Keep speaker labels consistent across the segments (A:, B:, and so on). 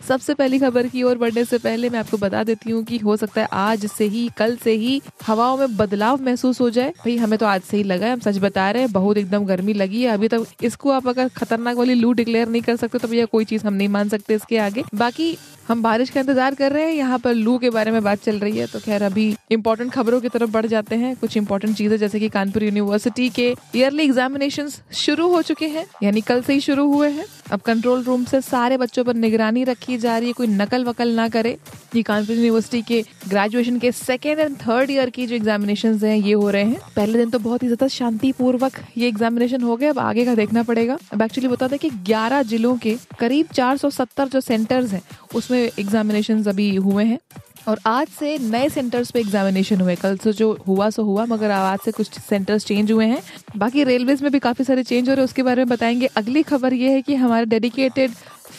A: सबसे पहली खबर की ओर बढ़ने से पहले मैं आपको बता देती हूँ कि हो सकता है आज से ही, कल से ही हवाओं में बदलाव महसूस हो जाए। भाई, हमें तो आज से ही लगा है, हम सच बता रहे हैं, बहुत एकदम गर्मी लगी है। अभी तक इसको आप अगर खतरनाक वाली लू डिक्लेयर नहीं कर सकते तो भैया कोई चीज़ हम नहीं मान सकते इसके आगे। बाकी, हम बारिश का इंतज़ार कर रहे हैं, यहाँ पर लू के बारे में बात चल रही है। तो खैर, अभी इंपॉर्टेंट खबरों की तरफ़ बढ़ जाते हैं। कुछ इंपॉर्टेंट चीज़ें, जैसे कि कानपुर यूनिवर्सिटी के ईयरली एग्जामिनेशन शुरू हो चुके हैं, यानी कल से ही शुरू हुए हैं। अब कंट्रोल रूम से सारे बच्चों पर निगरानी रखी जा रही है, कोई नकल वकल ना करे। ये कानपुर यूनिवर्सिटी के ग्रेजुएशन के सेकेंड एंड थर्ड ईयर की जो एग्जामिनेशन हैं, ये हो रहे हैं। पहले दिन तो बहुत ही ज़्यादा शांतिपूर्वक ये एग्जामिनेशन हो गए, अब आगे का देखना पड़ेगा। अब एक्चुअली बता दें कि 11 जिलों के करीब 470 जो सेंटर्स हैं, उसमें एग्जामिनेशन अभी हुए हैं। और आज से नए सेंटर्स पे एग्जामिनेशन हुए कल से जो हुआ, सो हुआ, मगर आज से कुछ सेंटर्स चेंज हुए हैं। बाकी रेलवेज में भी काफ़ी सारे चेंज हो रहे हैं, उसके बारे में बताएँगे। अगली खबर ये है कि हमारे डेडिकेटेड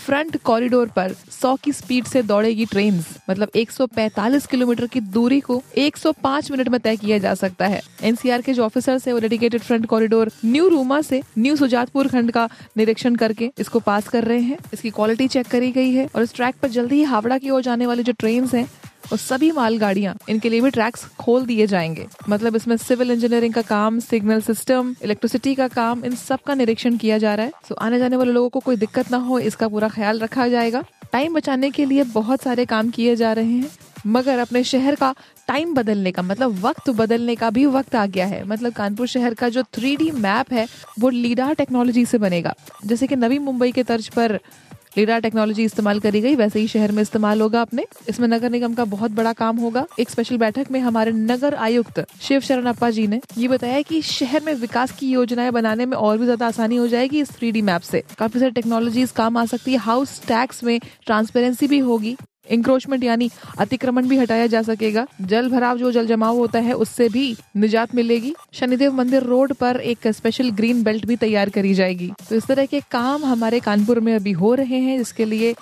A: फ्रंट कॉरिडोर पर 100 की स्पीड से दौड़ेगी ट्रेन मतलब 145 किलोमीटर की दूरी को 105 मिनट में तय किया जा सकता है। एनसीआर के जो ऑफिसर है, वो dedicated front corridor New Ruma से न्यू सुजातपुर खंड का निरीक्षण करके इसको पास कर रहे हैं। इसकी क्वालिटी चेक करी गई है और इस ट्रैक पर जल्दी ही हावड़ा की ओर जाने वाली जो ट्रेन है और सभी मालगाड़ियाँ, इनके लिए भी ट्रैक्स खोल दिए जाएँगे। मतलब इसमें सिविल इंजीनियरिंग का काम सिग्नल सिस्टम इलेक्ट्रिसिटी का काम, इन सब का निरीक्षण किया जा रहा है। तो आने जाने वाले लोगों को कोई दिक्कत ना हो, इसका पूरा ख्याल रखा जाएगा। टाइम बचाने के लिए बहुत सारे काम किए जा रहे हैं, मगर अपने शहर का टाइम बदलने का मतलब वक्त बदलने का भी वक्त आ गया है। मतलब कानपुर शहर का जो थ्री मैप है, वो लीडा टेक्नोलॉजी से बनेगा। जैसे कि नवी मुंबई के तर्ज पर लीडा टेक्नोलॉजी इस्तेमाल करी गई, वैसे ही शहर में इस्तेमाल होगा अपने इसमें नगर निगम का बहुत बड़ा काम होगा। एक स्पेशल बैठक में हमारे नगर आयुक्त शिव शरण अप्पा जी ने ये बताया कि शहर में विकास की योजनाएँ बनाने में और भी ज़्यादा आसानी हो जाएगी इस थ्री मैप से। काफ़ी सारी टेक्नोलॉजीज़ काम आ सकती है। हाउस टैक्स में ट्रांसपेरेंसी भी होगी। इंक्रोचमेंट यानी अतिक्रमण भी हटाया जा सकेगा। जल भराव जो जल जमाव होता है, उससे भी निजात मिलेगी। शनिदेव मंदिर रोड पर एक स्पेशल ग्रीन बेल्ट भी तैयार करी जाएगी। तो इस तरह के काम हमारे कानपुर में अभी हो रहे हैं इसके लिए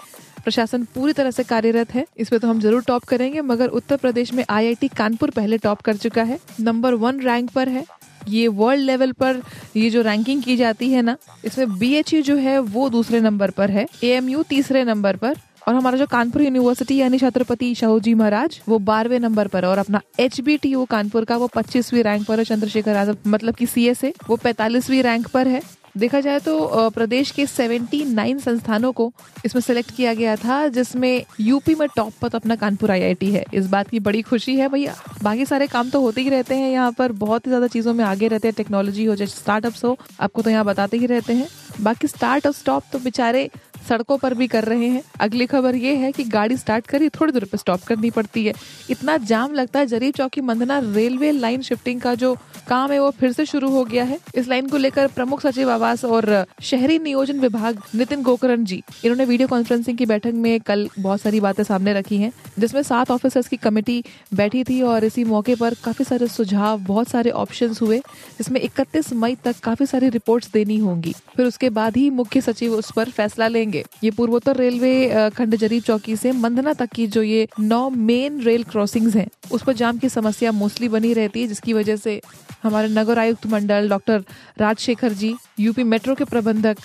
A: प्रशासन पूरी तरह से कार्यरत है। इसमें तो हम ज़रूर टॉप करेंगे, मगर उत्तर प्रदेश में आईआईटी कानपुर पहले टॉप कर चुका है। नंबर वन रैंक पर है। ये वर्ल्ड लेवल पर ये जो रैंकिंग की जाती है ना, इसमें बीएचयू जो है, वो दूसरे नंबर पर है। ए तीसरे नंबर पर। और हमारा जो कानपुर यूनिवर्सिटी यानी छत्रपति शाहू जी महाराज, वो बारहवें नंबर पर और अपना एचबीटीयू कानपुर का वो पच्चीसवीं रैंक पर है, चंद्रशेखर आज़ाद मतलब की सी एस वो पैतालीसवीं रैंक पर है। देखा जाए तो प्रदेश के 79 संस्थानों को इसमें सेलेक्ट किया गया था, जिसमें यूपी में टॉप पर तो अपना कानपुर आईआईटी है। इस बात की बड़ी खुशी है, भैया। बाकी सारे काम तो होते ही रहते हैं यहाँ पर, बहुत ही ज़्यादा चीज़ों में आगे रहते हैं टेक्नोलॉजी हो जैसे स्टार्टअप्स हो, आपको तो यहाँ बताते ही रहते हैं। बाकी स्टार्ट और स्टॉप तो बेचारे सड़कों पर भी कर रहे हैं। अगली खबर ये है कि गाड़ी स्टार्ट करी, थोड़ी देर पर स्टॉप करनी पड़ती है। इतना जाम लगता है, जरीब चौकी मंदना रेलवे लाइन शिफ्टिंग का जो काम है, वो फिर से शुरू हो गया है। इस लाइन को लेकर प्रमुख सचिव आवास और शहरी नियोजन विभाग नितिन गोकरण जी, इन्होंने वीडियो कॉन्फ्रेंसिंग की बैठक में कल बहुत सारी बातें सामने रखी हैं, जिसमें सात ऑफिसर्स की कमेटी बैठी थी और इसी मौके पर काफ़ी सारे सुझाव, बहुत सारे ऑप्शन हुए, जिसमें इकतीस मई तक काफ़ी सारी रिपोर्ट देनी होंगी। फिर उसके बाद ही मुख्य सचिव उस पर फैसला लेंगे। ये पूर्वोत्तर रेलवे खंड जरीब चौकी से मंदना तक की जो ये नौ मेन रेल क्रॉसिंग्स हैं, उस पर जाम की समस्या मोस्टली बनी रहती है, जिसकी वजह से हमारे नगर आयुक्त मंडल doctor Rajshekhar ji UP metro के प्रबंधक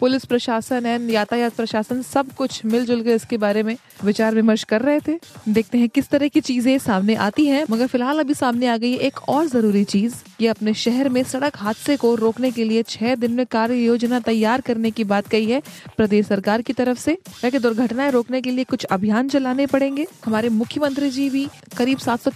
A: पुलिस प्रशासन एंड यातायात प्रशासन सब कुछ मिलजुल कर इसके बारे में विचार विमर्श कर रहे थे। देखते हैं किस तरह की चीज़ें सामने आती हैं, मगर फ़िलहाल अभी सामने आ गई एक और ज़रूरी चीज़, ये अपने शहर में सड़क हादसे को रोकने के लिए छह दिन में कार्य योजना तैयार करने की बात कही है प्रदेश सरकार की तरफ़ से। ताकि दुर्घटनाएँ रोकने के लिए कुछ अभियान चलाने पड़ेंगे? हमारे मुख्यमंत्री जी भी करीब सात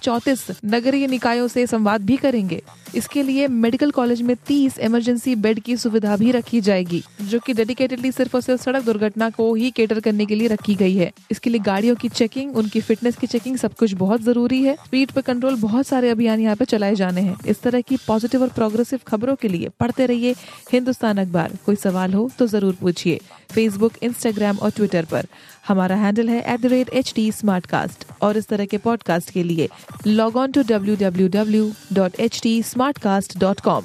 A: नगरीय निकायों से संवाद भी करेंगे। इसके लिए मेडिकल कॉलेज में तीस इमरजेंसी बेड की सुविधा भी रखी जाएगी, जो कि डेडिकेटेडली सिर्फ़ और सिर्फ़ सड़क दुर्घटना को ही केटर करने के लिए रखी गई है। इसके लिए गाड़ियों की चेकिंग उनकी फिटनेस की चेकिंग सब कुछ बहुत ज़रूरी है। स्पीड पर कंट्रोल बहुत सारे अभियान यहाँ पे चलाए जाने हैं। इस तरह की पॉजिटिव और प्रोग्रेसिव खबरों के लिए पढ़ते रहिए हिंदुस्तान अखबार। कोई सवाल हो तो ज़रूर पूछिए फेसबुक इंस्टाग्राम और ट्विटर पर। हमारा हैंडल है at the rate H T और इस तरह के पॉडकास्ट के लिए log on to W W W dot H T smart cast dot com